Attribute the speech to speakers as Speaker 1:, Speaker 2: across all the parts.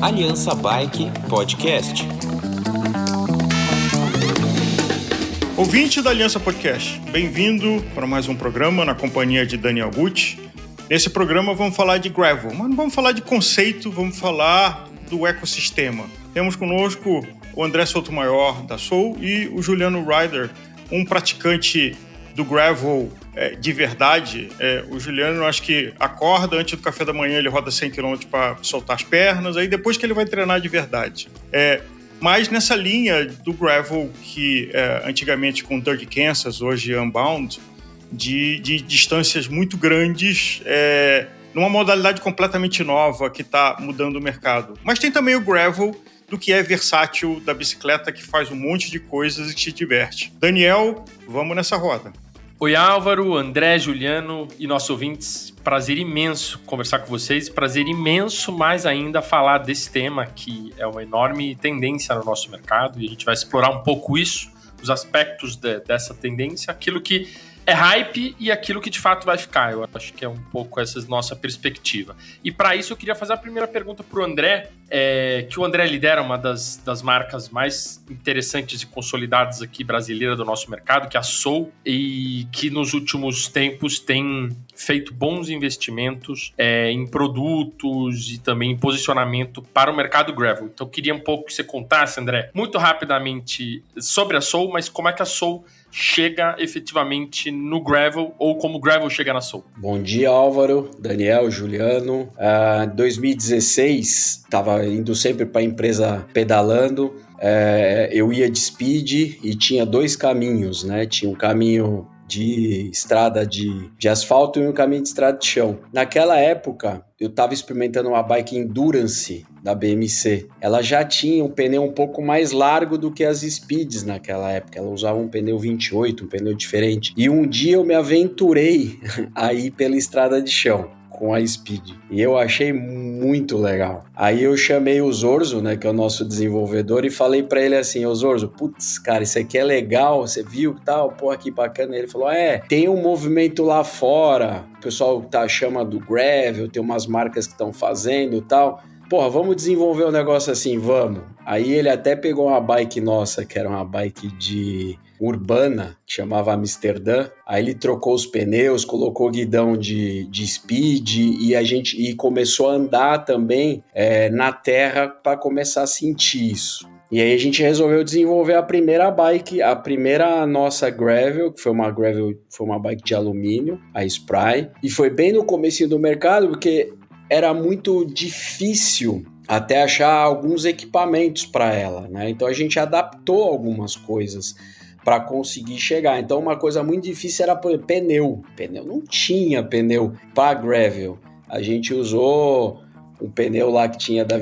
Speaker 1: Aliança Bike Podcast.
Speaker 2: Ouvinte da Aliança Podcast, bem-vindo para mais um programa na companhia de Daniel Gucci. Nesse programa vamos falar de gravel, mas não vamos falar de conceito, vamos falar do ecossistema. Temos conosco o André Sotomayor da Soul e o Juliano Ryder, um praticante do gravel é, de verdade. É, o Juliano, acho que acorda antes do café da manhã, ele roda 100 km para soltar as pernas, aí depois que ele vai treinar de verdade. É, mas nessa linha do gravel que é, antigamente com Dirty Kansas, hoje Unbound, de, de distâncias muito grandes, é, numa modalidade completamente nova que está mudando o mercado. Mas tem também o gravel do que é versátil da bicicleta, que faz um monte de coisas e te diverte. Daniel, vamos nessa roda.
Speaker 3: Oi Álvaro, André, Juliano e nossos ouvintes, prazer imenso conversar com vocês, prazer imenso mais ainda falar desse tema que é uma enorme tendência no nosso mercado e a gente vai explorar um pouco isso, os aspectos de, dessa tendência, aquilo que é hype e aquilo que de fato vai ficar. Eu acho que é um pouco essa nossa perspectiva. E para isso eu queria fazer a primeira pergunta para o André, é, que o André lidera uma das, das marcas mais interessantes e consolidadas aqui brasileira do nosso mercado, que é a Soul, e que nos últimos tempos tem feito bons investimentos é, em produtos e também em posicionamento para o mercado gravel. Então eu queria um pouco que você contasse, André, muito rapidamente sobre a Soul, mas como é que a Soul chega efetivamente no gravel ou como o gravel chega na Soul?
Speaker 4: Bom dia, Álvaro, Daniel, Juliano. Uh, 2016, estava indo sempre para a empresa pedalando. Uh, eu ia de speed e tinha dois caminhos, né? Tinha um caminho de estrada de, de asfalto e um caminho de estrada de chão. Naquela época, eu estava experimentando uma bike Endurance da BMC. Ela já tinha um pneu um pouco mais largo do que as Speeds naquela época. Ela usava um pneu 28, um pneu diferente. E um dia eu me aventurei a ir pela estrada de chão com a Speed. E eu achei muito legal. Aí eu chamei o Zorzo, né, que é o nosso desenvolvedor, e falei para ele assim: Ô Zorzo, putz, cara, isso aqui é legal, você viu que tal, pô, que bacana. Ele falou: é, tem um movimento lá fora, o pessoal tá, chama do Gravel, tem umas marcas que estão fazendo tal. Porra, vamos desenvolver um negócio assim, vamos. Aí ele até pegou uma bike nossa, que era uma bike de urbana, que chamava Amsterdã. Aí ele trocou os pneus, colocou guidão de, de speed e a gente e começou a andar também é, na terra para começar a sentir isso. E aí a gente resolveu desenvolver a primeira bike, a primeira nossa gravel, que foi uma gravel, foi uma bike de alumínio, a Spry, e foi bem no começo do mercado porque era muito difícil até achar alguns equipamentos para ela, né? Então a gente adaptou algumas coisas para conseguir chegar. Então, uma coisa muito difícil era pneu. Pneu não tinha pneu para gravel. A gente usou um pneu lá que tinha da,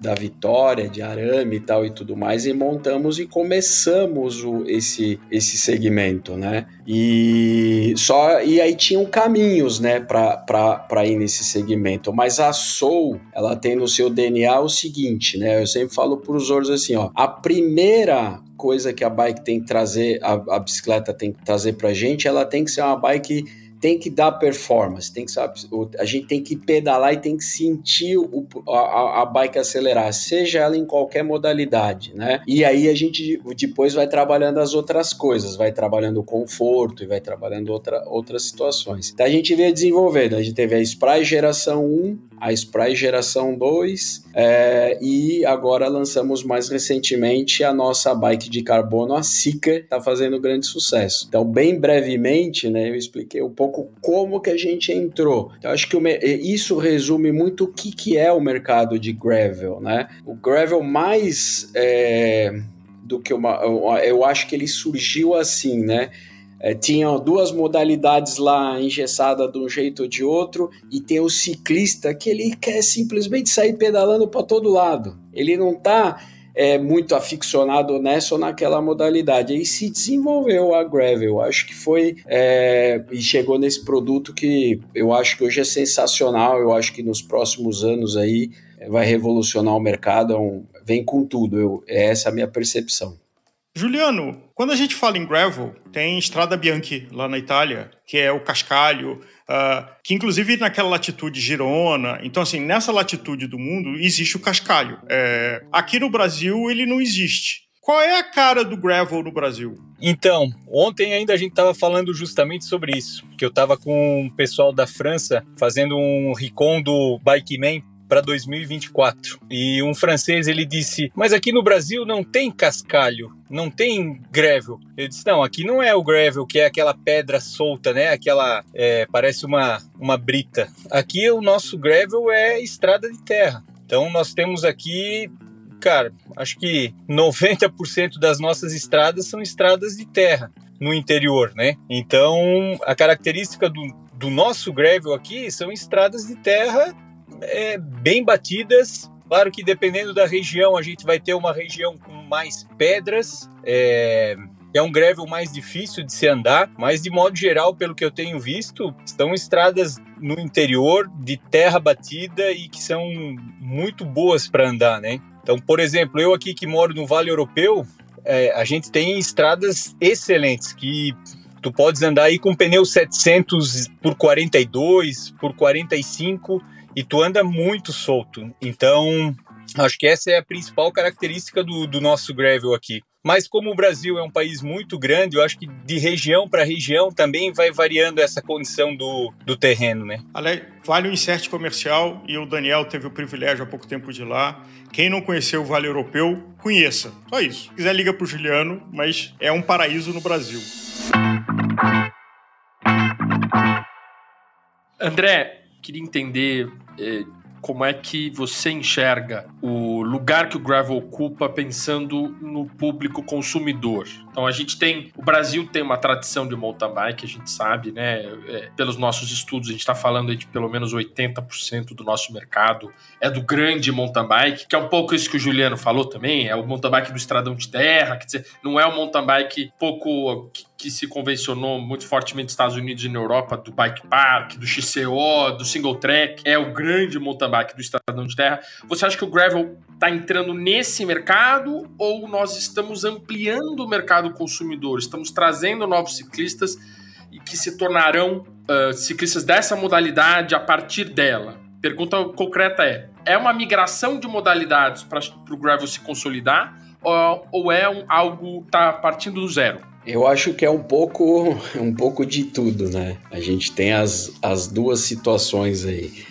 Speaker 4: da Vitória, de arame e tal e tudo mais, e montamos e começamos o, esse, esse segmento, né? E só e aí tinham caminhos, né, para ir nesse segmento. Mas a Soul, ela tem no seu DNA o seguinte, né? Eu sempre falo para os outros assim, ó, a primeira coisa que a bike tem que trazer, a, a bicicleta tem que trazer para gente, ela tem que ser uma bike tem que dar performance, tem que a gente tem que pedalar e tem que sentir o, a, a, bike acelerar, seja ela em qualquer modalidade, né? E aí a gente depois vai trabalhando as outras coisas, vai trabalhando o conforto e vai trabalhando outra, outras situações. Então a gente veio desenvolvendo, a gente teve a Spry geração 1, a Spry geração 2 é, e agora lançamos mais recentemente a nossa bike de carbono, a Sika, está fazendo grande sucesso. Então, bem brevemente, né, eu expliquei um pouco como que a gente entrou. Então, acho que o, isso resume muito o que, que é o mercado de gravel. Né? O gravel mais... É, do que uma. Eu acho que ele surgiu assim, né? É, tinham duas modalidades lá engessada de um jeito ou de outro, e tem o ciclista que ele quer simplesmente sair pedalando para todo lado. Ele não está é, muito aficionado nessa ou naquela modalidade. Aí se desenvolveu a Gravel. Acho que foi é, e chegou nesse produto que eu acho que hoje é sensacional. Eu acho que nos próximos anos aí é, vai revolucionar o mercado. É um, vem com tudo. Eu, é essa a minha percepção.
Speaker 2: Juliano, Quando a gente fala em gravel, tem Strada Bianchi lá na Itália, que é o cascalho, uh, que inclusive naquela latitude Girona. Então, assim, nessa latitude do mundo existe o cascalho. É, aqui no Brasil ele não existe. Qual é a cara do gravel no Brasil?
Speaker 5: Então, ontem ainda a gente estava falando justamente sobre isso, que eu estava com o pessoal da França fazendo um recon do Bikeman para 2024. E um francês ele disse: "Mas aqui no Brasil não tem cascalho, não tem gravel". Eu disse: "Não, aqui não é o gravel, que é aquela pedra solta, né? Aquela é, parece uma uma brita. Aqui o nosso gravel é estrada de terra. Então nós temos aqui cara, acho que 90% das nossas estradas são estradas de terra no interior, né? Então, a característica do, do nosso gravel aqui são estradas de terra é, bem batidas. Claro que dependendo da região, a gente vai ter uma região com mais pedras, é, é um gravel mais difícil de se andar, mas de modo geral, pelo que eu tenho visto, estão estradas no interior de terra batida e que são muito boas para andar, né? Então, por exemplo, eu aqui que moro no Vale Europeu, é, a gente tem estradas excelentes que tu podes andar aí com pneu 700 por 42, por 45 e tu anda muito solto. Então, acho que essa é a principal característica do, do nosso gravel aqui. Mas como o Brasil é um país muito grande, eu acho que de região para região também vai variando essa condição do, do terreno, né?
Speaker 2: Ale, vale o insert comercial e o Daniel teve o privilégio há pouco tempo de ir lá. Quem não conheceu o Vale Europeu, conheça. Só isso. Se quiser, liga para o Juliano, mas é um paraíso no Brasil.
Speaker 3: André, queria entender eh, como é que você enxerga o lugar que o gravel ocupa pensando no público consumidor. Então a gente tem, o Brasil tem uma tradição de mountain bike, a gente sabe, né? É, pelos nossos estudos, a gente está falando de pelo menos 80% do nosso mercado é do grande mountain bike, que é um pouco isso que o Juliano falou também, é o mountain bike do estradão de terra, quer dizer, não é o mountain bike pouco que, que se convencionou muito fortemente nos Estados Unidos e na Europa, do bike park, do XCO, do single track, é o grande mountain do estradão de terra. Você acha que o gravel está entrando nesse mercado ou nós estamos ampliando o mercado consumidor? Estamos trazendo novos ciclistas e que se tornarão uh, ciclistas dessa modalidade a partir dela? Pergunta concreta é: é uma migração de modalidades para o gravel se consolidar ou, ou é um, algo está partindo do zero?
Speaker 4: Eu acho que é um pouco, um pouco de tudo, né? A gente tem as, as duas situações aí.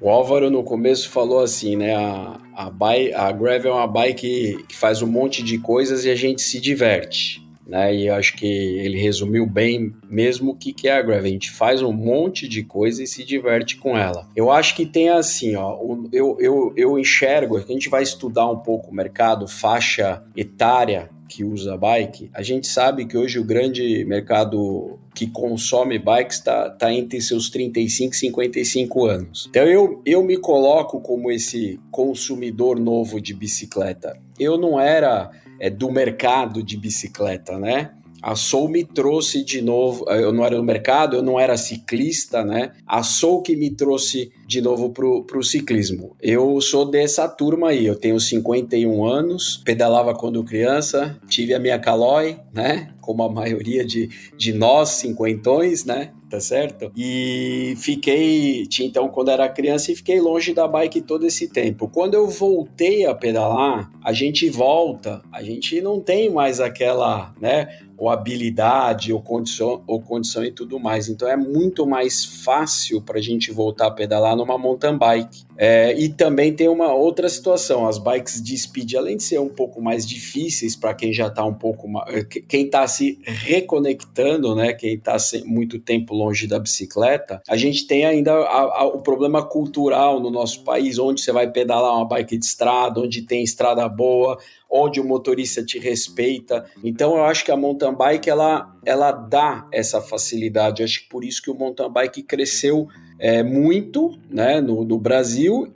Speaker 4: O Álvaro no começo falou assim, né? A, a, bike, a Gravel é uma bike que faz um monte de coisas e a gente se diverte. Né? E acho que ele resumiu bem mesmo o que, que é a Gravel. A gente faz um monte de coisa e se diverte com ela. Eu acho que tem assim, ó, eu, eu, eu enxergo, a gente vai estudar um pouco o mercado, faixa etária que usa bike, a gente sabe que hoje o grande mercado que consome bikes está tá entre seus 35 e 55 anos. Então eu, eu me coloco como esse consumidor novo de bicicleta. Eu não era é, do mercado de bicicleta, né? A Soul me trouxe de novo. Eu não era no mercado, eu não era ciclista, né? A Soul que me trouxe de novo pro, pro ciclismo. Eu sou dessa turma aí, eu tenho 51 anos, pedalava quando criança, tive a minha Caloi, né? Como a maioria de, de nós, cinquentões, né? Tá certo? E fiquei, então, quando era criança, e fiquei longe da bike todo esse tempo. Quando eu voltei a pedalar, a gente volta, a gente não tem mais aquela, né? ou habilidade, ou condição, ou condição e tudo mais. Então é muito mais fácil para a gente voltar a pedalar numa mountain bike. É, e também tem uma outra situação: as bikes de speed, além de ser um pouco mais difíceis para quem já está um pouco mais, quem está se reconectando, né? Quem está muito tempo longe da bicicleta, a gente tem ainda a, a, o problema cultural no nosso país, onde você vai pedalar uma bike de estrada, onde tem estrada boa, onde o motorista te respeita. Então eu acho que a mountain bike ela, ela dá essa facilidade. Acho que por isso que o mountain bike cresceu é, muito né, no, no Brasil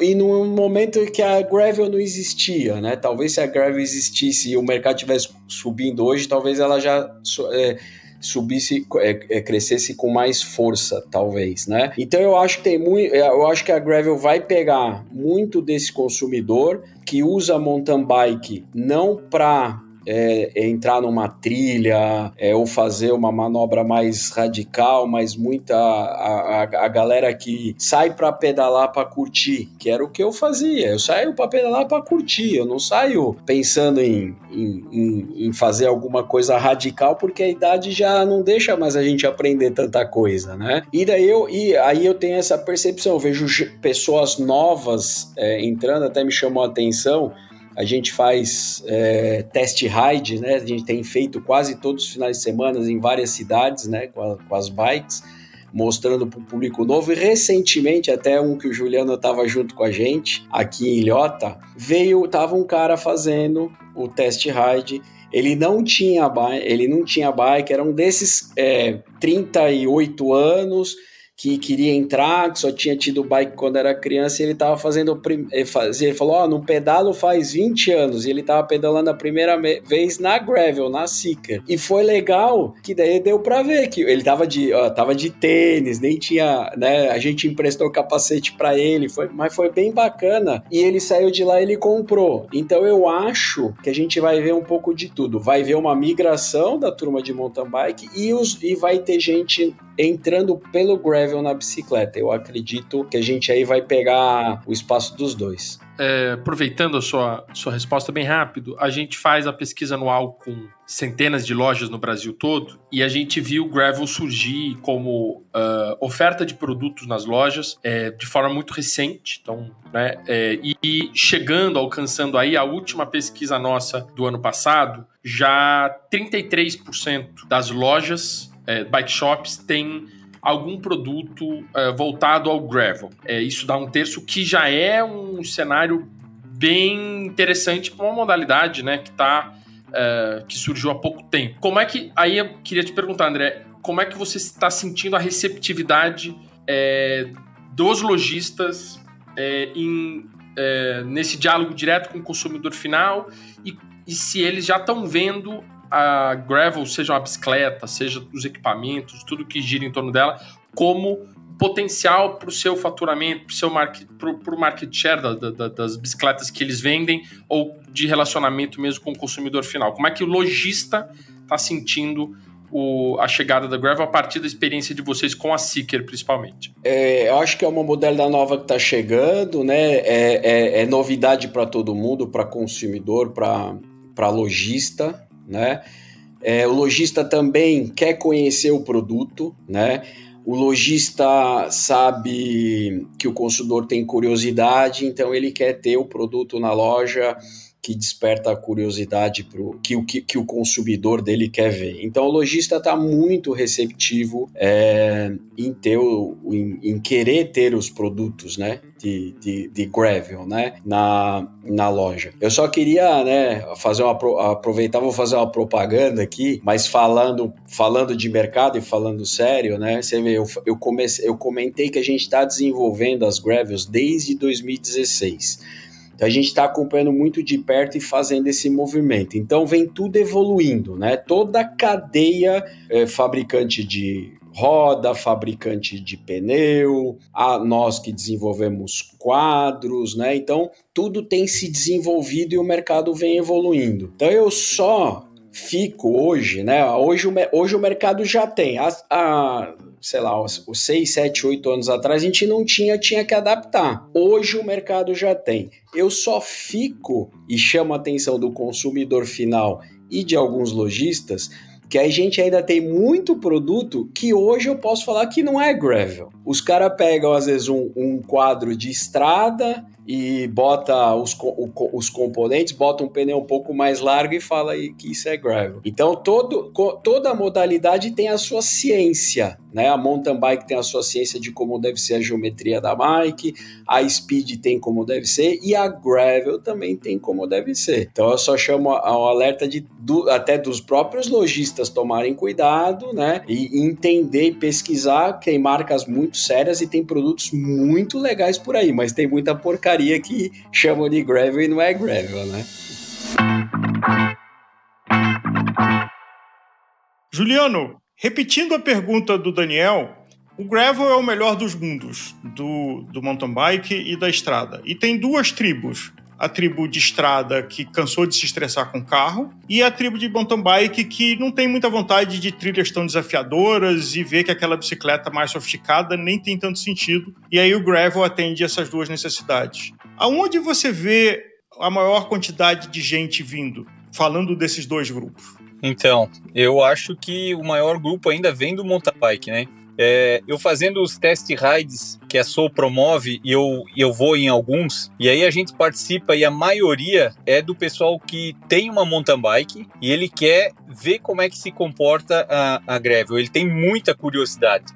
Speaker 4: e no momento que a gravel não existia, né? Talvez se a gravel existisse e o mercado tivesse subindo hoje, talvez ela já é, subisse, é, é, crescesse com mais força, talvez, né? Então eu acho que tem muito, é, eu acho que a gravel vai pegar muito desse consumidor que usa mountain bike não para é, é entrar numa trilha é, ou fazer uma manobra mais radical, mas muita a, a, a galera que sai para pedalar para curtir, que era o que eu fazia. Eu saio para pedalar para curtir, eu não saio pensando em, em, em, em fazer alguma coisa radical porque a idade já não deixa mais a gente aprender tanta coisa, né? E daí eu e aí eu tenho essa percepção, eu vejo pessoas novas é, entrando, até me chamou a atenção a gente faz é, ride, né? A gente tem feito quase todos os finais de semana em várias cidades, né? Com, a, com as bikes, mostrando para o público novo. E recentemente, até um que o Juliano estava junto com a gente, aqui em Ilhota, veio, tava um cara fazendo o test ride. Ele não tinha bike, ele não tinha bike, era um desses é, 38 anos que queria entrar, que só tinha tido bike quando era criança, e ele estava fazendo. Ele, fazia, ele falou: Ó, oh, no pedalo faz 20 anos, e ele estava pedalando a primeira vez na Gravel, na Seeker. E foi legal que daí deu para ver que ele tava de, ó, tava de tênis, nem tinha, né? A gente emprestou capacete para ele, foi, mas foi bem bacana. E ele saiu de lá ele comprou. Então eu acho que a gente vai ver um pouco de tudo. Vai ver uma migração da turma de mountain bike e, os, e vai ter gente entrando pelo gravel na bicicleta. Eu acredito que a gente aí vai pegar o espaço dos dois.
Speaker 3: É, aproveitando a sua, sua resposta bem rápido, a gente faz a pesquisa anual com centenas de lojas no Brasil todo e a gente viu o gravel surgir como uh, oferta de produtos nas lojas é, de forma muito recente, então, né, é, e, e chegando, alcançando aí a última pesquisa nossa do ano passado, já 33% das lojas é, bike shops têm algum produto é, voltado ao gravel. É, isso dá um terço que já é um cenário bem interessante para uma modalidade, né, que tá é, que surgiu há pouco tempo. Como é que aí eu queria te perguntar, André, como é que você está sentindo a receptividade é, dos lojistas em, é, nesse diálogo direto com o consumidor final e, e se eles já estão vendo a gravel, seja uma bicicleta, seja os equipamentos, tudo que gira em torno dela, como potencial para o seu faturamento, para o seu market, market share da, da, das bicicletas que eles vendem ou de relacionamento mesmo com o consumidor final. Como é que o lojista está sentindo o, a chegada da Gravel a partir da experiência de vocês com a Seeker, principalmente?
Speaker 4: É, eu acho que é uma modalidade nova que está chegando, né? É, é, é novidade para todo mundo, para consumidor, para lojista né? É, o lojista também quer conhecer o produto, né? O lojista sabe que o consumidor tem curiosidade, então ele quer ter o produto na loja que desperta a curiosidade pro, que, o, que, que o consumidor dele quer ver. Então o lojista está muito receptivo é, em, ter o, em, em, querer ter os produtos né, de, de, de, gravel né, na, na loja. Eu só queria né, fazer uma, aproveitar, vou fazer uma propaganda aqui, mas falando, falando de mercado e falando sério, né, você vê, eu, eu, comecei, eu comentei que a gente está desenvolvendo as gravels desde 2016. Então a gente está acompanhando muito de perto e fazendo esse movimento. Então vem tudo evoluindo, né? Toda a cadeia é, fabricante de roda, fabricante de pneu, a nós que desenvolvemos quadros, né? Então tudo tem se desenvolvido e o mercado vem evoluindo. Então eu só fico hoje, né? Hoje hoje o mercado já tem. A, a, sei lá, os, os 6, 7, 8 anos atrás, a gente não tinha, tinha que adaptar. Hoje o mercado já tem. Eu só fico e chamo a atenção do consumidor final e de alguns lojistas que a gente ainda tem muito produto que hoje eu posso falar que não é gravel. Os caras pegam, às vezes, um, um quadro de estrada e bota os, os componentes, bota um pneu um pouco mais largo e fala que isso é gravel. Então, todo, toda modalidade tem a sua ciência, né? A mountain bike tem a sua ciência de como deve ser a geometria da bike, a speed tem como deve ser e a gravel também tem como deve ser. Então, eu só chamo ao alerta de do, até dos próprios lojistas tomarem cuidado, né? E entender e pesquisar. Tem marcas muito sérias e tem produtos muito legais por aí, mas tem muita porcaria que chamam de gravel e não é gravel, né?
Speaker 2: Juliano, repetindo a pergunta do Daniel, o gravel é o melhor dos mundos, do, do mountain bike e da estrada. E tem duas tribos, a tribo de estrada que cansou de se estressar com carro e a tribo de mountain bike que não tem muita vontade de trilhas tão desafiadoras e vê que aquela bicicleta mais sofisticada nem tem tanto sentido. E aí o gravel atende essas duas necessidades. Aonde você vê a maior quantidade de gente vindo, falando desses dois grupos?
Speaker 5: Então, eu acho que o maior grupo ainda vem do mountain bike, né? É, eu fazendo os test rides que a Soul promove e eu, eu vou em alguns, e aí a gente participa e a maioria é do pessoal que tem uma mountain bike e ele quer ver como é que se comporta a, a gravel. Ele tem muita curiosidade.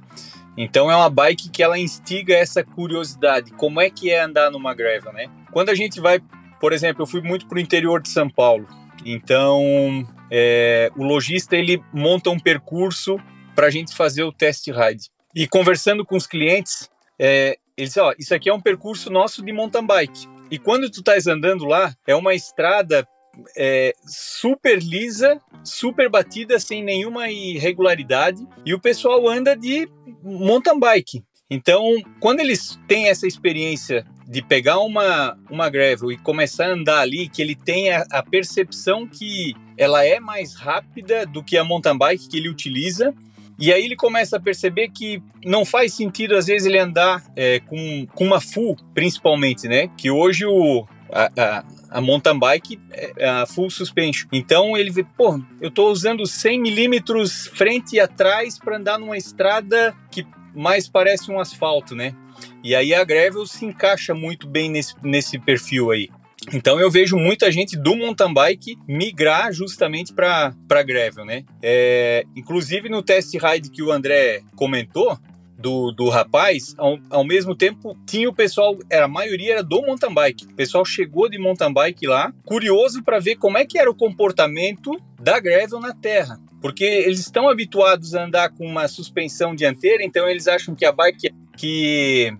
Speaker 5: Então é uma bike que ela instiga essa curiosidade. Como é que é andar numa gravel, né? Quando a gente vai, por exemplo, eu fui muito para o interior de São Paulo. Então é, o lojista ele monta um percurso para a gente fazer o test ride. E conversando com os clientes, é, eles ó, isso aqui é um percurso nosso de mountain bike. E quando tu estás andando lá, é uma estrada é, super lisa, super batida, sem nenhuma irregularidade, e o pessoal anda de mountain bike. Então, quando eles têm essa experiência de pegar uma, uma gravel e começar a andar ali, que ele tem a, a percepção que ela é mais rápida do que a mountain bike que ele utiliza, e aí ele começa a perceber que não faz sentido, às vezes, ele andar é, com, com uma full, principalmente, né? Que hoje o, a, a, a, mountain bike é a full suspension. Então ele vê, pô, eu tô usando 100 milímetros frente e atrás para andar numa estrada que mais parece um asfalto, né? E aí a gravel se encaixa muito bem nesse, nesse perfil aí. Então eu vejo muita gente do mountain bike migrar justamente para gravel, né? É, inclusive no test ride que o André comentou, do, do rapaz, ao, ao, mesmo tempo tinha o pessoal, era, a maioria era do mountain bike. O pessoal chegou de mountain bike lá, curioso para ver como é que era o comportamento da gravel na terra. Porque eles estão habituados a andar com uma suspensão dianteira, então eles acham que a bike que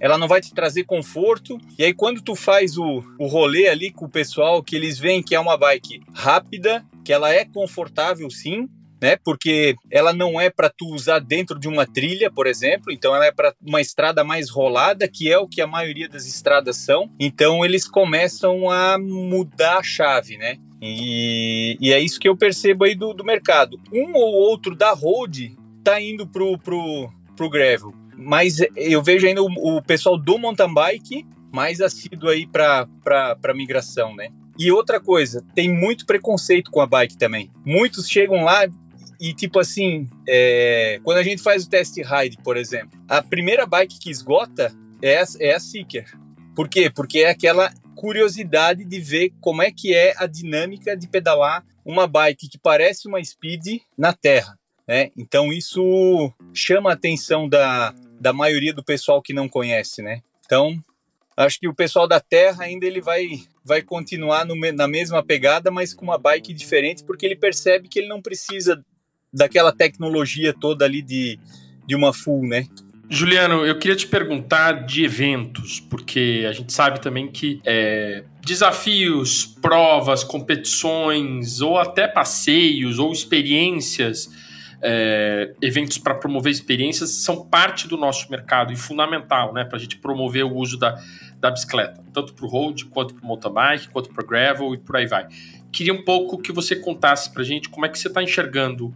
Speaker 5: ela não vai te trazer conforto. E aí, quando tu faz o, o rolê ali com o pessoal, que eles veem que é uma bike rápida, que ela é confortável sim, né? Porque ela não é para tu usar dentro de uma trilha, por exemplo, então ela é para uma estrada mais rolada, que é o que a maioria das estradas são. Então eles começam a mudar a chave, né? E, e é isso que eu percebo aí do, do mercado. Um ou outro da road tá indo pro, pro, pro gravel mas eu vejo ainda o, o pessoal do mountain bike mais assíduo aí para migração, né? E outra coisa, tem muito preconceito com a bike também. Muitos chegam lá e, tipo assim, é, quando a gente faz o test ride, por exemplo, a primeira bike que esgota é a, é a Seeker. Por quê? Porque é aquela curiosidade de ver como é que é a dinâmica de pedalar uma bike que parece uma speed na terra. Né? Então isso chama a atenção da, da maioria do pessoal que não conhece, né? Então, acho que o pessoal da Terra ainda ele vai vai continuar no, na mesma pegada, mas com uma bike diferente, porque ele percebe que ele não precisa daquela tecnologia toda ali de, de uma full, né?
Speaker 3: Juliano, eu queria te perguntar de eventos, porque a gente sabe também que é, desafios, provas, competições, ou até passeios ou experiências é, eventos para promover experiências são parte do nosso mercado e fundamental, né, para a gente promover o uso da, da bicicleta, tanto para o road, quanto para o mountain bike, quanto para gravel e por aí vai. Queria um pouco que você contasse para a gente como é que você está enxergando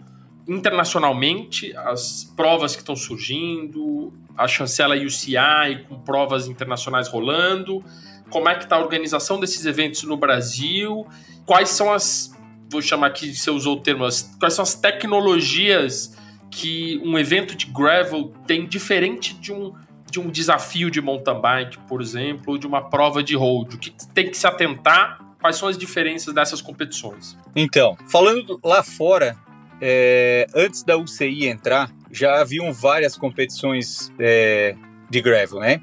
Speaker 3: internacionalmente as provas que estão surgindo, a chancela UCI com provas internacionais rolando, como é que está a organização desses eventos no Brasil, quais são as vou chamar aqui, você usou o termo, quais são as tecnologias que um evento de gravel tem diferente de um, de um desafio de mountain bike, por exemplo, ou de uma prova de road? O que tem que se atentar? Quais são as diferenças dessas competições?
Speaker 5: Então, falando lá fora, é, antes da UCI entrar, já haviam várias competições é, de gravel, né?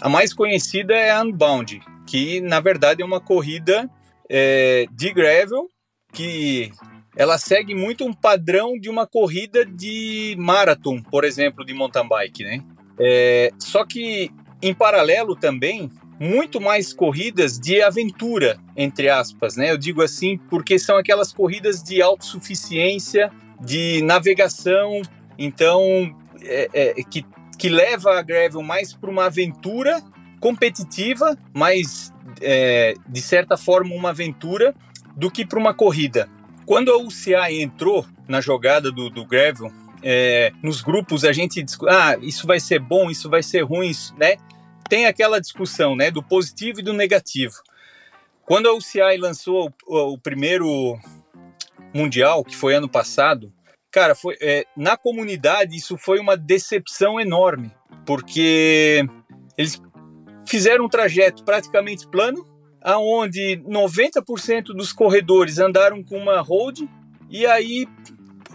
Speaker 5: A mais conhecida é a Unbound, que na verdade é uma corrida é, de gravel que ela segue muito um padrão de uma corrida de marathon, por exemplo, de mountain bike, né? É, só que em paralelo também muito mais corridas de aventura, entre aspas, né? Eu digo assim porque são aquelas corridas de autossuficiência, de navegação, então é, é, que, que leva a gravel mais para uma aventura competitiva, mas é, de certa forma, uma aventura do que para uma corrida. Quando a UCI entrou na jogada do, do gravel, é, nos grupos a gente ah, isso vai ser bom, isso vai ser ruim, isso, né? Tem aquela discussão, né, do positivo e do negativo. Quando a UCI lançou o, o primeiro mundial, que foi ano passado, cara, foi é, na comunidade isso foi uma decepção enorme, porque eles fizeram um trajeto praticamente plano, aonde 90% dos corredores andaram com uma road e aí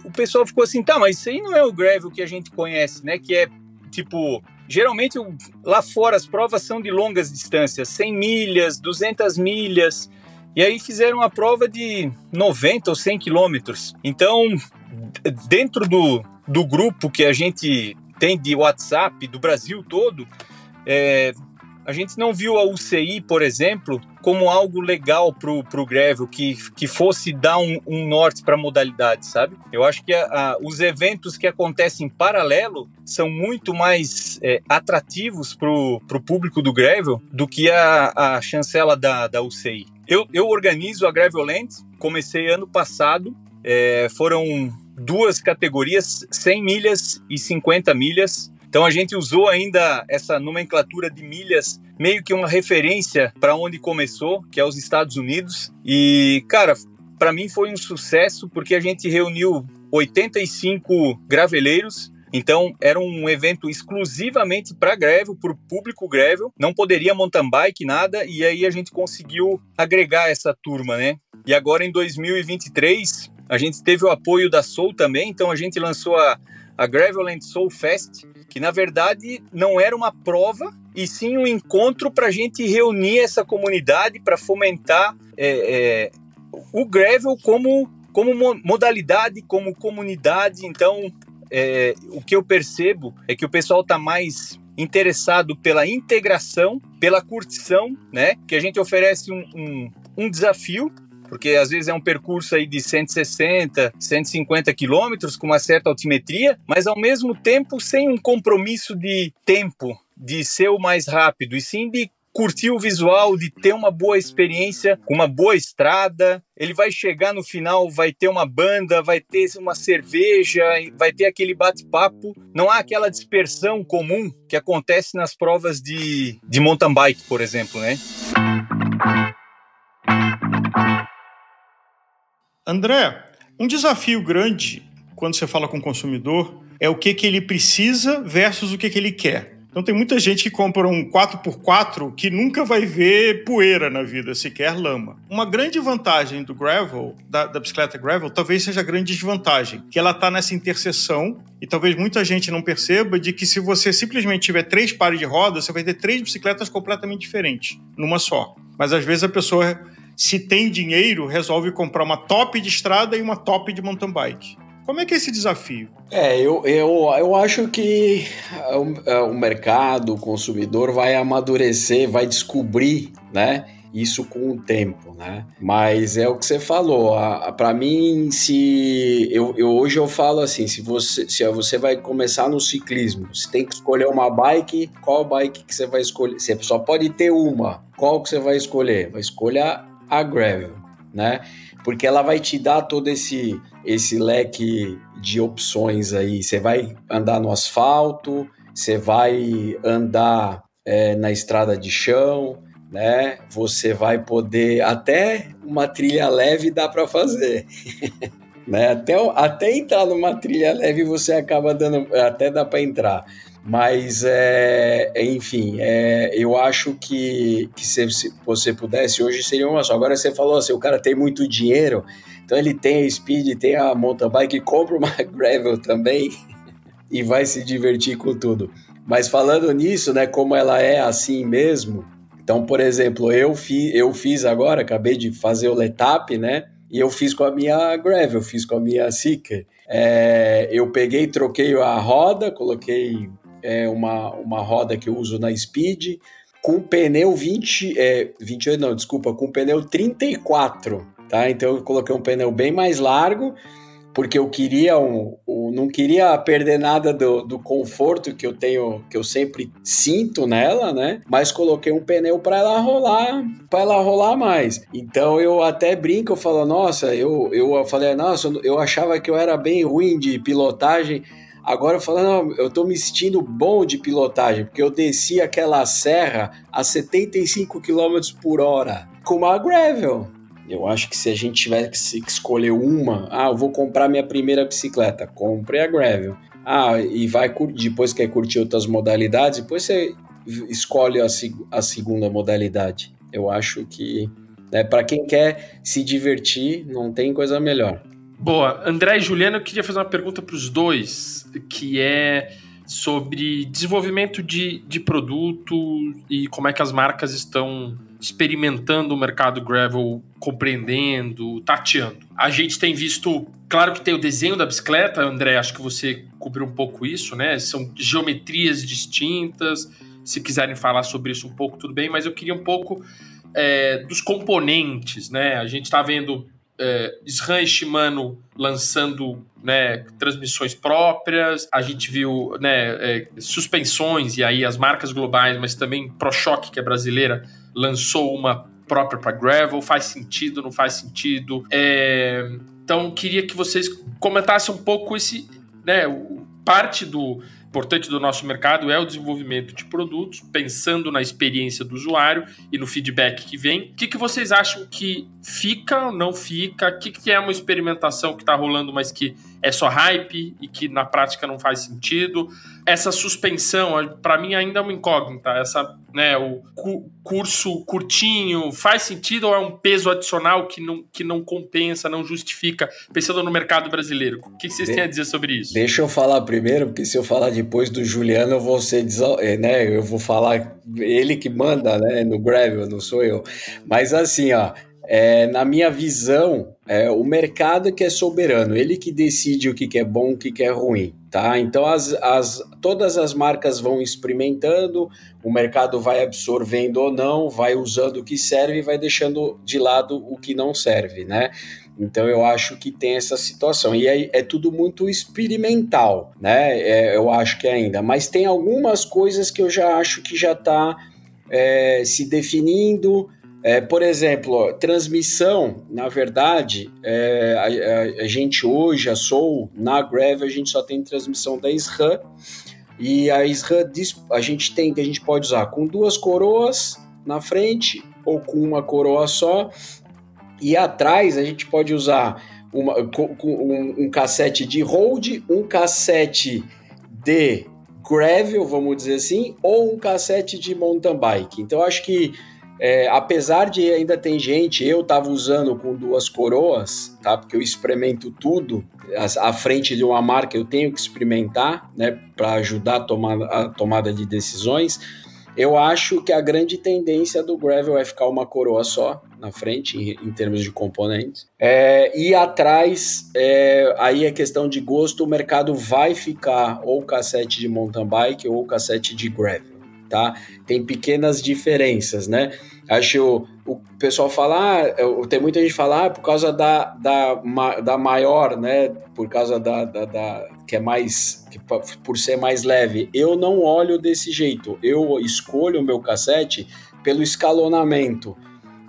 Speaker 5: o pessoal ficou assim, tá, mas isso aí não é o gravel que a gente conhece, né? Que é tipo, geralmente lá fora as provas são de longas distâncias, 100 milhas, 200 milhas, e aí fizeram uma prova de 90 ou 100 quilômetros. Então, dentro do, do grupo que a gente tem de WhatsApp do Brasil todo, é, a gente não viu a UCI, por exemplo, como algo legal pro, pro Gravel, que, que fosse dar um, um norte para a modalidade, sabe? Eu acho que a, a, os eventos que acontecem em paralelo são muito mais é, atrativos pro, pro público do Gravel do que a, a chancela da, da UCI. Eu, eu organizo a Gravelland, comecei ano passado, é, foram duas categorias, 100 milhas e 50 milhas, então a gente usou ainda essa nomenclatura de milhas meio que uma referência para onde começou, que é os Estados Unidos. E, cara, para mim foi um sucesso porque a gente reuniu 85 graveleiros então, era um evento exclusivamente para gravel, para o público gravel. Não poderia mountain bike, nada. E aí a gente conseguiu agregar essa turma, né? E agora em 2023, a gente teve o apoio da Soul também. Então, a gente lançou a, a Gravelland Soul Fest, que na verdade não era uma prova, e sim um encontro para a gente reunir essa comunidade para fomentar é, é, o gravel como, como modalidade, como comunidade. Então, é, o que eu percebo é que o pessoal está mais interessado pela integração, pela curtição, né? Que a gente oferece um, um, um desafio porque às vezes é um percurso aí de 160, 150 quilômetros com uma certa altimetria, mas ao mesmo tempo sem um compromisso de tempo, de ser o mais rápido, e sim de curtir o visual, de ter uma boa experiência, uma boa estrada. Ele vai chegar no final, vai ter uma banda, vai ter uma cerveja, vai ter aquele bate-papo. Não há aquela dispersão comum que acontece nas provas de, de mountain bike, por exemplo, né?
Speaker 2: André, um desafio grande quando você fala com o consumidor é o que, que ele precisa versus o que, que ele quer. Então tem muita gente que compra um 4x4 que nunca vai ver poeira na vida, sequer lama. Uma grande vantagem do gravel, da, da bicicleta gravel, talvez seja a grande desvantagem, que ela está nessa interseção e talvez muita gente não perceba de que se você simplesmente tiver três pares de rodas, você vai ter três bicicletas completamente diferentes, numa só. Mas às vezes a pessoa se tem dinheiro, resolve comprar uma top de estrada e uma top de mountain bike. Como é que é esse desafio?
Speaker 4: É, eu, eu, eu acho que o, é, o mercado, o consumidor vai amadurecer, vai descobrir, né? Isso com o tempo, né? Mas é o que você falou. Para mim, se eu, eu, hoje eu falo assim, se você se você vai começar no ciclismo, você tem que escolher uma bike. Qual bike que você vai escolher? Você só pode ter uma. Qual que você vai escolher? Vai escolher a gravel, né? Porque ela vai te dar todo esse esse leque de opções aí. Você vai andar no asfalto, você vai andar é, na estrada de chão, né? Você vai poder até uma trilha leve dá para fazer. né? Até, até entrar numa trilha leve você acaba dando, até dá para entrar. Mas, é, enfim, é, eu acho que, que se, se, você pudesse, hoje seria uma só. Agora você falou assim, o cara tem muito dinheiro, então ele tem a Speed, tem a mountain bike, compra uma gravel também e vai se divertir com tudo. Mas falando nisso, né, como ela é assim mesmo, então, por exemplo, eu, fi, eu fiz agora, acabei de fazer o Letap, né, e eu fiz com a minha gravel, fiz com a minha Seeker. É, eu peguei, troquei a roda, coloquei é uma, uma roda que eu uso na Speed, com pneu 20, é, 28, não, desculpa, com pneu 34, tá? Então eu coloquei um pneu bem mais largo, porque eu queria um, um, não queria perder nada do, do conforto que eu tenho, que eu sempre sinto nela, né? Mas coloquei um pneu para ela rolar, para ela rolar mais. Então eu até brinco, eu falo, nossa, eu, eu falei, nossa, eu achava que eu era bem ruim de pilotagem. Agora eu falo, não, eu tô me sentindo bom de pilotagem, porque eu desci aquela serra a 75 km por hora com uma gravel. Eu acho que se a gente tiver que escolher uma, ah, eu vou comprar minha primeira bicicleta, compre a gravel. Ah, e vai depois quer curtir outras modalidades, depois você escolhe a, a segunda modalidade. Eu acho que né, para quem quer se divertir, não tem coisa melhor.
Speaker 3: Boa. André e Juliana, eu queria fazer uma pergunta para os dois, que é sobre desenvolvimento de, de produto e como é que as marcas estão experimentando o mercado gravel, compreendendo, tateando. A gente tem visto, claro que tem o desenho da bicicleta, André, acho que você cobriu um pouco isso, né? São geometrias distintas. Se quiserem falar sobre isso um pouco, tudo bem, mas eu queria um pouco é, dos componentes, né? A gente está vendo é, SRAM e Shimano lançando né, transmissões próprias, a gente viu né, é, suspensões, e aí as marcas globais, mas também ProShock, que é brasileira, lançou uma própria para gravel, faz sentido, não faz sentido. É, então, queria que vocês comentassem um pouco esse, né, parte do importante do nosso mercado é o desenvolvimento de produtos, pensando na experiência do usuário e no feedback que vem. O que, que vocês acham que fica ou não fica? O que, que é uma experimentação que está rolando, mas que é só hype e que na prática não faz sentido? Essa suspensão, para mim, ainda é uma incógnita. Essa, né, o cu curso curtinho faz sentido ou é um peso adicional que não, que não compensa, não justifica, pensando no mercado brasileiro? O que vocês de têm a dizer sobre isso?
Speaker 4: Deixa eu falar primeiro, porque se eu falar depois do Juliano, eu vou ser, eh, né, eu vou falar ele que manda, né, no gravel, não sou eu. Mas assim, ó, é, na minha visão, é o mercado que é soberano, ele que decide o que, que é bom, o que, que é ruim, tá? Então as, as, todas as marcas vão experimentando, o mercado vai absorvendo ou não, vai usando o que serve e vai deixando de lado o que não serve, né? Então eu acho que tem essa situação. E é, é tudo muito experimental, né? É, eu acho que ainda. Mas tem algumas coisas que eu já acho que já está é, se definindo. É, por exemplo, transmissão, na verdade, é, a, a, a, gente hoje, a Soul, na Greve, a gente só tem transmissão da SRAM, e a SRAM a gente tem, que a gente pode usar com duas coroas na frente, ou com uma coroa só, e atrás a gente pode usar uma, um, um cassete de hold, um cassete de gravel, vamos dizer assim, ou um cassete de mountain bike. Então acho que é, apesar de ainda tem gente, eu estava usando com duas coroas, tá? Porque eu experimento tudo à frente de uma marca, eu tenho que experimentar, né? Para ajudar a tomar a tomada de decisões. Eu acho que a grande tendência do gravel é ficar uma coroa só na frente em, em termos de componentes. É, e atrás, é, aí é questão de gosto, o mercado vai ficar ou cassete de mountain bike ou cassete de gravel tá? Tem pequenas diferenças, né? Acho o pessoal falar, ah, tem muita gente falar ah, por causa da, da, da maior, né? Por causa da, da, da que é mais, que, por ser mais leve. Eu não olho desse jeito. Eu escolho o meu cassete pelo escalonamento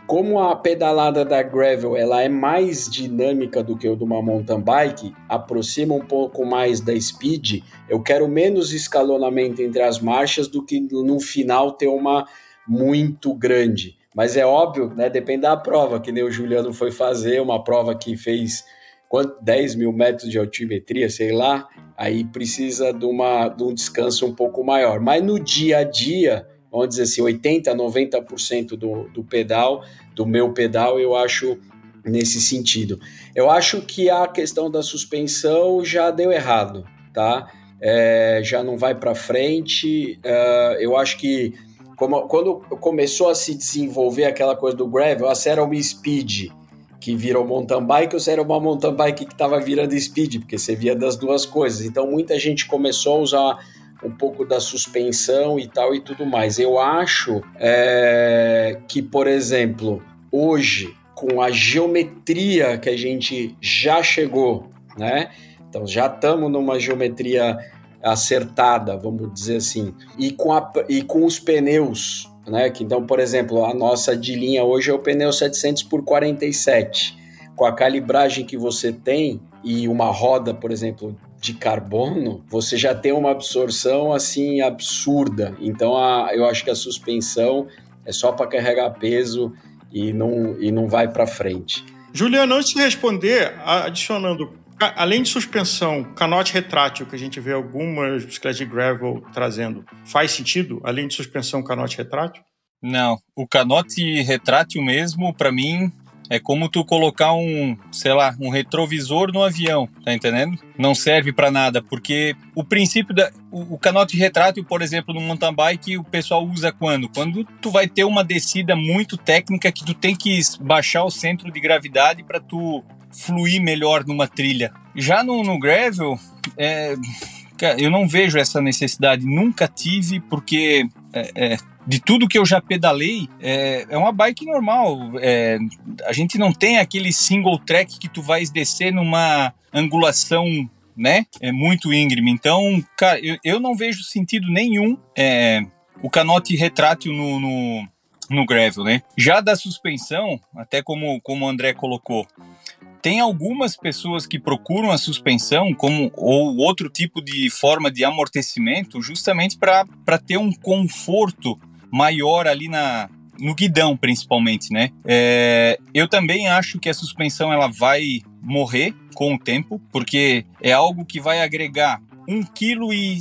Speaker 4: como a pedalada da gravel ela é mais dinâmica do que o de uma mountain bike, aproxima um pouco mais da speed, eu quero menos escalonamento entre as marchas do que no final ter uma muito grande. Mas é óbvio, né? Depende da prova, que nem o Juliano foi fazer, uma prova que fez quanto, 10 mil metros de altimetria, sei lá, aí precisa de, uma, de um descanso um pouco maior. Mas no dia a dia, vamos dizer assim, 80%, 90% do, do pedal, do meu pedal, eu acho nesse sentido. Eu acho que a questão da suspensão já deu errado, tá? É, já não vai para frente. Uh, eu acho que como, quando começou a se desenvolver aquela coisa do gravel, a era uma speed que virou mountain bike, ou se era uma mountain bike que estava virando speed, porque você via das duas coisas. Então muita gente começou a usar um pouco da suspensão e tal e tudo mais. Eu acho é, que, por exemplo, hoje, com a geometria que a gente já chegou né? Então já estamos numa geometria acertada, vamos dizer assim. E com, a, e com os pneus, né? Que, então, por exemplo, a nossa de linha hoje é o pneu 700 por 47. Com a calibragem que você tem e uma roda, por exemplo, de carbono, você já tem uma absorção assim absurda. Então, a, eu acho que a suspensão é só para carregar peso e não, e não vai para frente.
Speaker 2: Juliano, antes de responder, adicionando Além de suspensão, canote retrátil, que a gente vê algumas bicicletas de gravel trazendo, faz sentido? Além de suspensão, canote retrátil?
Speaker 5: Não, o canote retrátil mesmo, para mim, é como tu colocar um, sei lá, um retrovisor no avião, tá entendendo? Não serve para nada, porque o princípio da o, o canote retrátil, por exemplo, no mountain bike, o pessoal usa quando? Quando tu vai ter uma descida muito técnica que tu tem que baixar o centro de gravidade para tu fluir melhor numa trilha. Já no, no gravel, é, eu não vejo essa necessidade, nunca tive, porque é, é, de tudo que eu já pedalei, é, é uma bike normal. É, a gente não tem aquele single track que tu vais descer numa angulação né? É muito íngreme. Então, cara, eu, eu não vejo sentido nenhum é, o canote retrátil no, no, no, gravel, né? Já da suspensão, até como, como o André colocou, tem algumas pessoas que procuram a suspensão como ou outro tipo de forma de amortecimento justamente para ter um conforto maior ali na, no guidão principalmente, né? É, eu também acho que a suspensão ela vai morrer com o tempo, porque é algo que vai agregar um quilo e,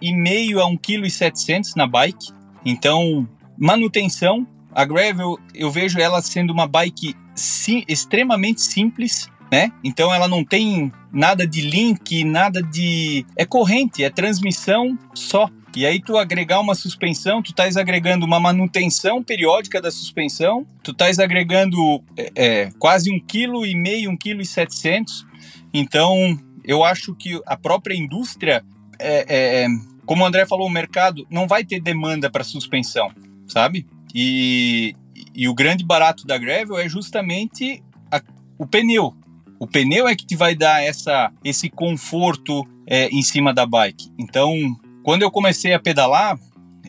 Speaker 5: meio a um quilo e setecentos na bike. Então, manutenção, a gravel eu vejo ela sendo uma bike sim, extremamente simples, né? Então ela não tem nada de link, nada de. É corrente, é transmissão só. E aí tu agregar uma suspensão, tu estás agregando uma manutenção periódica da suspensão, tu estás agregando é, é, quase um quilo e meio, um quilo e setecentos. Então eu acho que a própria indústria, é, é, como o André falou, o mercado não vai ter demanda para suspensão, sabe? E, e o grande barato da gravel é justamente a, o pneu. O pneu é que te vai dar essa, esse conforto é, em cima da bike. Então, quando eu comecei a pedalar,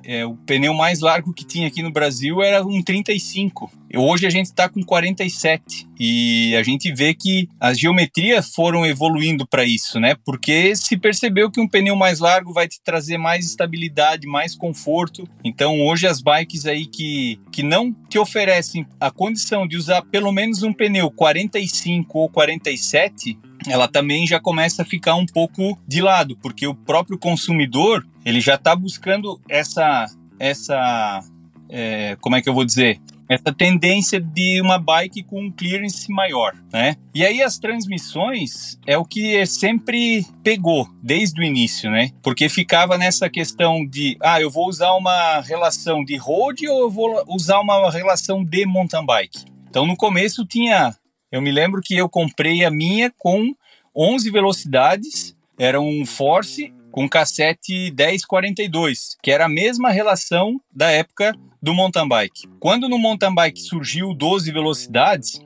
Speaker 5: é, o pneu mais largo que tinha aqui no Brasil era um 35. Hoje a gente está com 47 e a gente vê que as geometrias foram evoluindo para isso, né? Porque se percebeu que um pneu mais largo vai te trazer mais estabilidade, mais conforto. Então hoje as bikes aí que, que não te oferecem a condição de usar pelo menos um pneu 45 ou 47, ela também já começa a ficar um pouco de lado, porque o próprio consumidor ele já está buscando essa essa é, como é que eu vou dizer essa tendência de uma bike com um clearance maior, né? E aí as transmissões é o que sempre pegou desde o início, né? Porque ficava nessa questão de, ah, eu vou usar uma relação de road ou eu vou usar uma relação de mountain bike. Então no começo tinha eu me lembro que eu comprei a minha com 11 velocidades, era um Force com cassete 1042, que era a mesma relação da época do mountain bike. Quando no mountain bike surgiu 12 velocidades,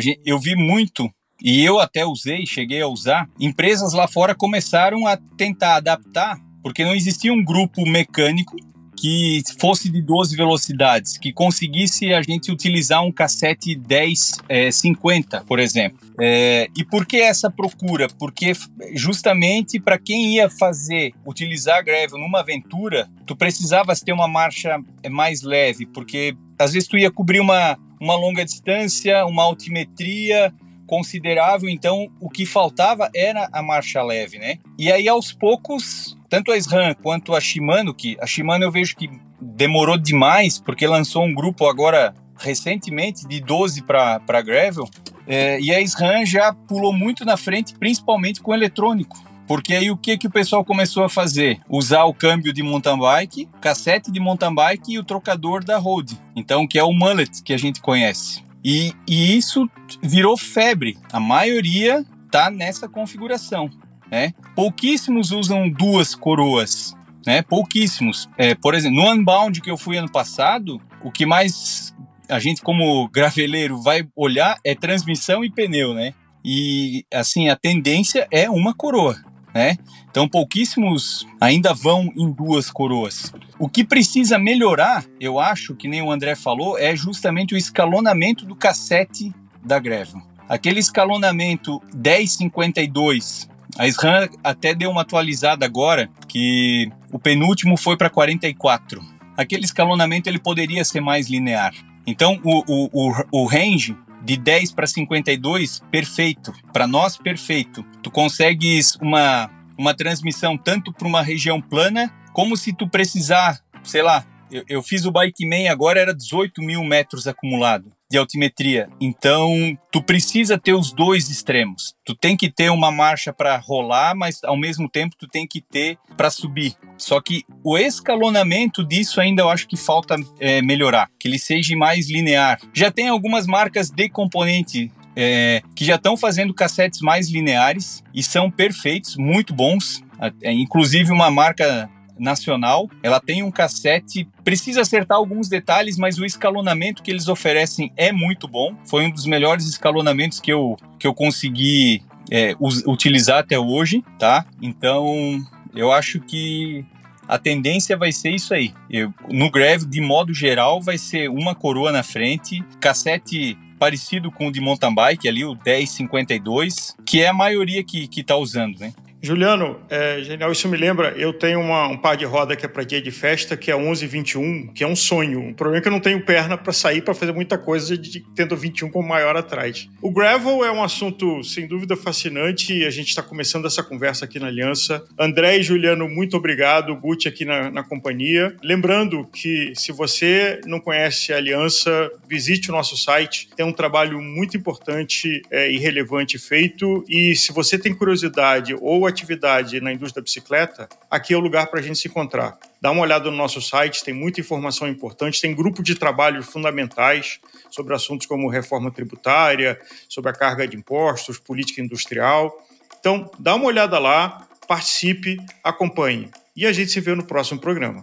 Speaker 5: gente, eu vi muito e eu até usei, cheguei a usar. Empresas lá fora começaram a tentar adaptar, porque não existia um grupo mecânico que fosse de 12 velocidades, que conseguisse a gente utilizar um cassete 1050, é, por exemplo. É, e por que essa procura? Porque justamente para quem ia fazer, utilizar a Gravel numa aventura, tu precisavas ter uma marcha é, mais leve, porque às vezes tu ia cobrir uma, uma longa distância, uma altimetria, considerável, então o que faltava era a marcha leve, né? E aí aos poucos, tanto a SRAM quanto a Shimano, que a Shimano eu vejo que demorou demais, porque lançou um grupo agora recentemente de 12 para gravel, é, e a SRAM já pulou muito na frente, principalmente com eletrônico. Porque aí o que, que o pessoal começou a fazer? Usar o câmbio de mountain bike, cassete de mountain bike e o trocador da road. Então, que é o mullet que a gente conhece. E, e isso virou febre. A maioria tá nessa configuração. Né? Pouquíssimos usam duas coroas. Né? Pouquíssimos. É, por exemplo, no Unbound que eu fui ano passado, o que mais a gente, como graveleiro, vai olhar é transmissão e pneu, né? e assim a tendência é uma coroa. Né? Então pouquíssimos ainda vão em duas coroas. O que precisa melhorar, eu acho, que nem o André falou, é justamente o escalonamento do cassete da greve. Aquele escalonamento 1052 a SRAM até deu uma atualizada agora, que o penúltimo foi para 44. Aquele escalonamento ele poderia ser mais linear. Então, o, o, o, o range de 10 para 52, perfeito. Para nós, perfeito. Tu consegues uma, uma transmissão tanto para uma região plana, como se tu precisar, sei lá, eu, eu fiz o Bike Man agora, era 18 mil metros acumulado de altimetria. Então, tu precisa ter os dois extremos. Tu tem que ter uma marcha para rolar, mas ao mesmo tempo tu tem que ter para subir. Só que o escalonamento disso ainda eu acho que falta é, melhorar, que ele seja mais linear. Já tem algumas marcas de componente é, que já estão fazendo cassetes mais lineares e são perfeitos, muito bons. É, inclusive uma marca nacional. Ela tem um cassete, precisa acertar alguns detalhes, mas o escalonamento que eles oferecem é muito bom. Foi um dos melhores escalonamentos que eu, que eu consegui é, utilizar até hoje, tá? Então, eu acho que a tendência vai ser isso aí. Eu, no Greve, de modo geral, vai ser uma coroa na frente, cassete parecido com o de mountain bike ali, o 1052, que é a maioria que, que tá usando, né?
Speaker 2: Juliano, é genial. Isso me lembra, eu tenho uma, um par de roda que é para dia de festa, que é 1121, que é um sonho. O problema é que eu não tenho perna para sair para fazer muita coisa de, tendo 21 como maior atrás. O gravel é um assunto sem dúvida fascinante e a gente está começando essa conversa aqui na Aliança. André e Juliano, muito obrigado. Guti aqui na, na companhia. Lembrando que se você não conhece a Aliança, visite o nosso site. Tem um trabalho muito importante é, e relevante feito. E se você tem curiosidade ou atividade na indústria da bicicleta, aqui é o lugar para a gente se encontrar. Dá uma olhada no nosso site, tem muita informação importante, tem grupo de trabalho fundamentais sobre assuntos como reforma tributária, sobre a carga de impostos, política industrial. Então, dá uma olhada lá, participe, acompanhe. E a gente se vê no próximo programa.